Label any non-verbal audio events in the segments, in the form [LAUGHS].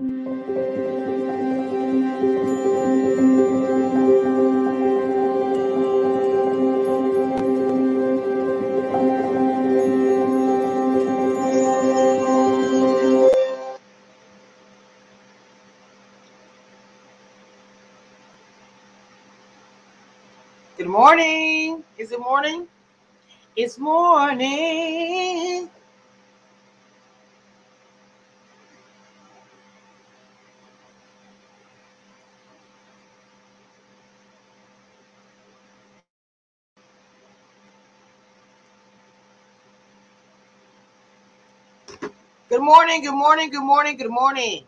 Good morning. Is it morning? It's morning. Good morning, good morning, good morning, good morning.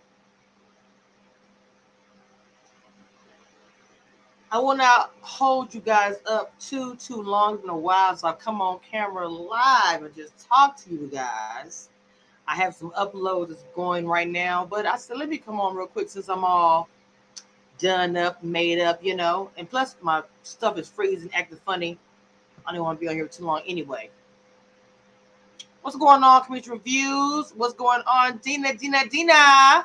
I will not hold you guys up too, too long in a while, so I'll come on camera live and just talk to you guys. I have some uploads that's going right now, but I said, let me come on real quick since I'm all done up, made up, you know. And plus, my stuff is freezing, acting funny. I don't want to be on here too long anyway. What's going on, community reviews? What's going on, Dina, Dina, Dina?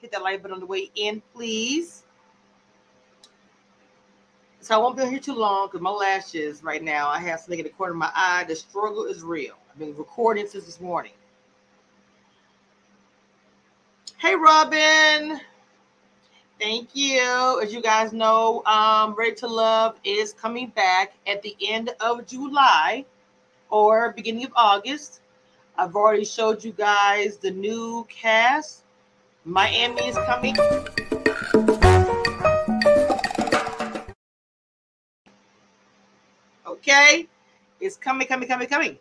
Hit that like button on the way in, please. So I won't be here too long because my lashes right now, I have something in the corner of my eye. The struggle is real. I've been recording since this morning. Hey, Robin. Thank you. As you guys know, um, Ready to Love is coming back at the end of July or beginning of August. I've already showed you guys the new cast. Miami is coming. Okay, it's coming, coming, coming, coming.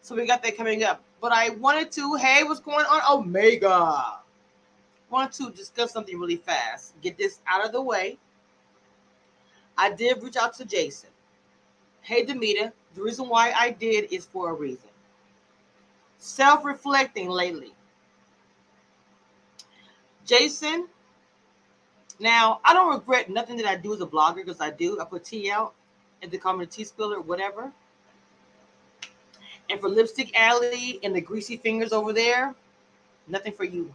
So we got that coming up. But I wanted to, hey, what's going on? Omega. Want to discuss something really fast. Get this out of the way. I did reach out to Jason. Hey, Demita, the reason why I did is for a reason. Self reflecting lately. Jason, now I don't regret nothing that I do as a blogger because I do. I put tea out and they call me tea spiller, whatever. And for Lipstick Alley and the greasy fingers over there, nothing for you.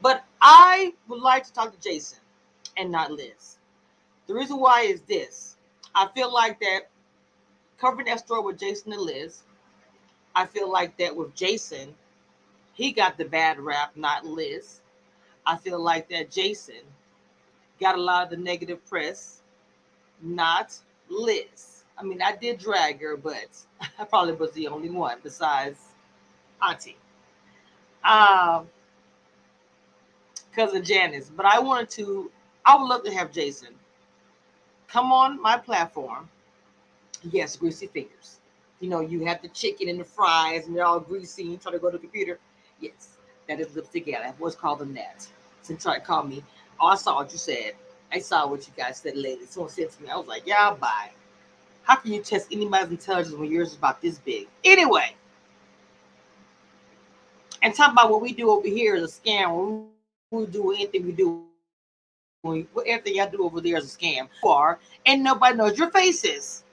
But I would like to talk to Jason and not Liz. The reason why is this. I feel like that covering that story with Jason and Liz, I feel like that with Jason, he got the bad rap, not Liz. I feel like that Jason got a lot of the negative press, not Liz. I mean, I did drag her, but [LAUGHS] I probably was the only one besides Auntie. Um, cousin Janice. But I wanted to, I would love to have Jason come on my platform. Yes, greasy fingers. You know, you have the chicken and the fries, and they're all greasy. And you try to go to the computer. Yes, that is lipstick. Yeah, that was called the net. Since try to call me, oh, I saw what you said. I saw what you guys said, ladies. Someone said to me, I was like, yeah, bye. How can you test anybody's intelligence when yours is about this big? Anyway, and talk about what we do over here is a scam. We do anything we do. We, everything I do over there is a scam. Far and nobody knows your faces.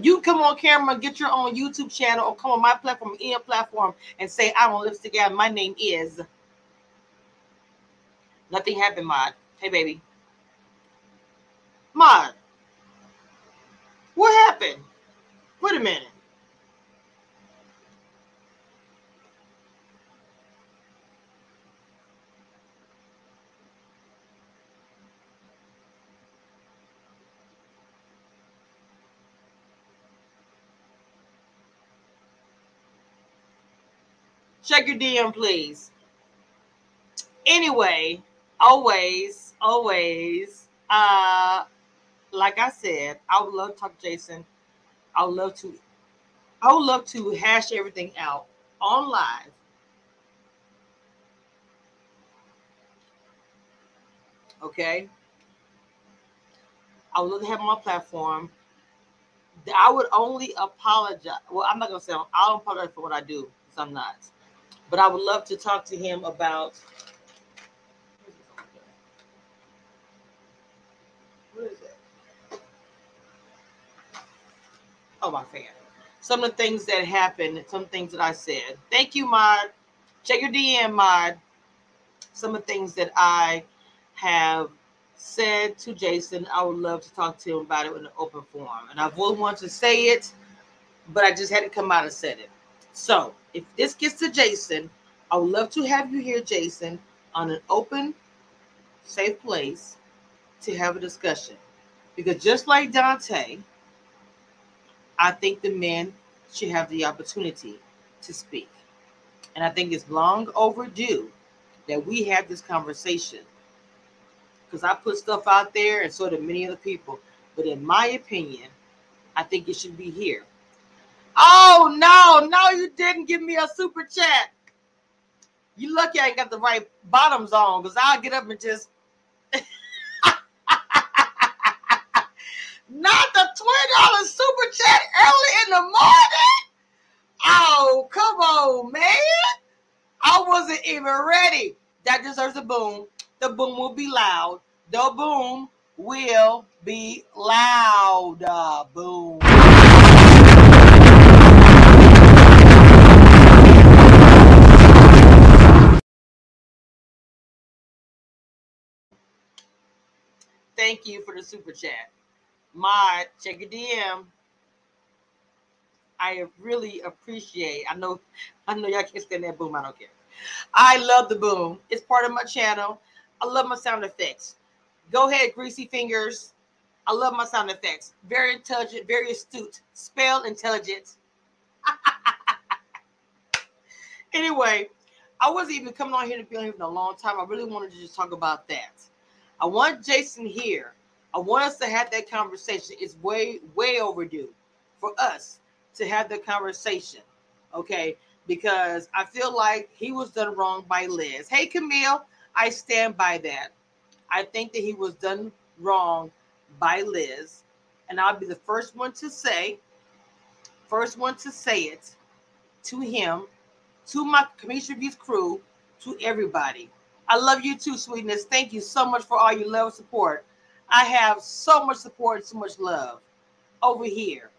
You come on camera, get your own YouTube channel, or come on my platform, any platform, and say, I don't live together. My name is. Nothing happened, Mod. Hey, baby. Mod. What happened? Wait a minute. Check your DM, please. Anyway, always, always, uh, like I said, I would love to talk to Jason. I would love to, I would love to hash everything out on live. Okay. I would love to have my platform. I would only apologize. Well, I'm not gonna say I don't apologize for what I do, because I'm not. But I would love to talk to him about? Oh, my fan. some of the things that happened, some things that I said. Thank you, Mod. Check your DM, Mod. Some of the things that I have said to Jason, I would love to talk to him about it in an open forum. And I would want to say it, but I just hadn't come out and said it. So if this gets to Jason, I would love to have you here, Jason, on an open, safe place to have a discussion. Because just like Dante, I think the men should have the opportunity to speak. And I think it's long overdue that we have this conversation. Because I put stuff out there, and so did many other people. But in my opinion, I think it should be here. Oh, no, no, you didn't give me a super chat. You lucky I ain't got the right bottoms on because I'll get up and just [LAUGHS] Not the $20 super chat early in the morning. Oh, come on, man. I wasn't even ready. That deserves a boom. The boom will be loud. The boom will be loud. Uh, boom. Thank you for the super chat. Mod, check your DM. I really appreciate. I know, [LAUGHS] I know y'all can't stand that boom. I don't care. I love the boom. It's part of my channel. I love my sound effects. Go ahead, greasy fingers. I love my sound effects. Very intelligent, very astute. Spell intelligent. [LAUGHS] anyway, I wasn't even coming on here to be on here for a long time. I really wanted to just talk about that. I want Jason here I want us to have that conversation. It's way, way overdue for us to have the conversation. Okay. Because I feel like he was done wrong by Liz. Hey, Camille, I stand by that. I think that he was done wrong by Liz. And I'll be the first one to say, first one to say it to him, to my Cameshia Reviews crew, to everybody. I love you too, sweetness. Thank you so much for all your love and support. I have so much support and so much love over here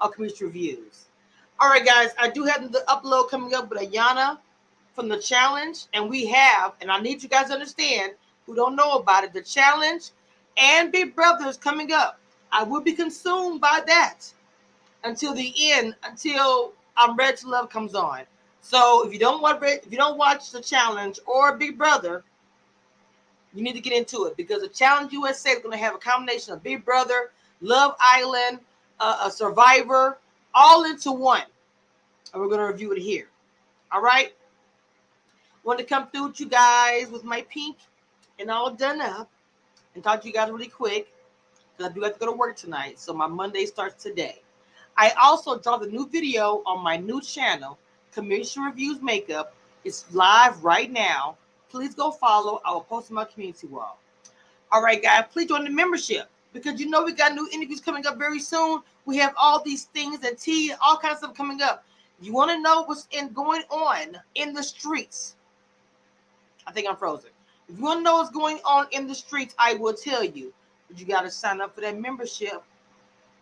on Community Reviews. All right, guys, I do have the upload coming up with Ayana from the challenge, and we have, and I need you guys to understand who don't know about it, the challenge and Big Brother is coming up. I will be consumed by that until the end, until I'm Ready to Love comes on. So if you don't want, if you don't watch the challenge or Big Brother, you need to get into it because the Challenge USA is going to have a combination of Big Brother, Love Island, uh, a Survivor, all into one. And we're going to review it here. All right. Want to come through with you guys with my pink and all done up and talk to you guys really quick because I do have to go to work tonight. So my Monday starts today. I also dropped a new video on my new channel, Cameshia Reviews Makeup. It's live right now please go follow. Will post my community wall. All right, guys, please join the membership because you know we got new interviews coming up very soon. We have all these things and tea and all kinds of stuff coming up. You want to know what's in going on in the streets? I think I'm frozen. If you want to know what's going on in the streets, I will tell you. But you got to sign up for that membership.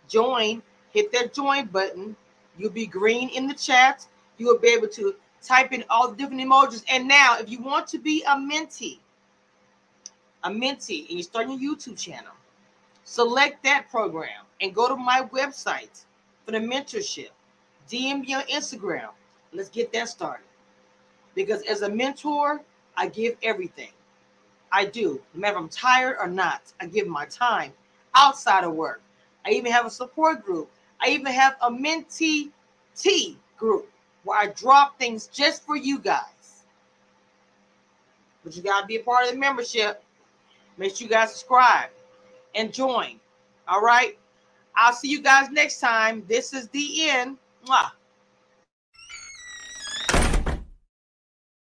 Join, hit that join button. You'll be green in the chat. You will be able to type in all the different emojis. And now, if you want to be a mentee, a mentee, and you start your YouTube channel, select that program and go to my website for the mentorship. DM me on Instagram. Let's get that started. Because as a mentor, I give everything. I do. No matter if I'm tired or not, I give my time outside of work. I even have a support group. I even have a mentee T group where I drop things just for you guys. But you got to be a part of the membership. Make sure you guys subscribe and join. All right. I'll see you guys next time. This is the end. Mwah.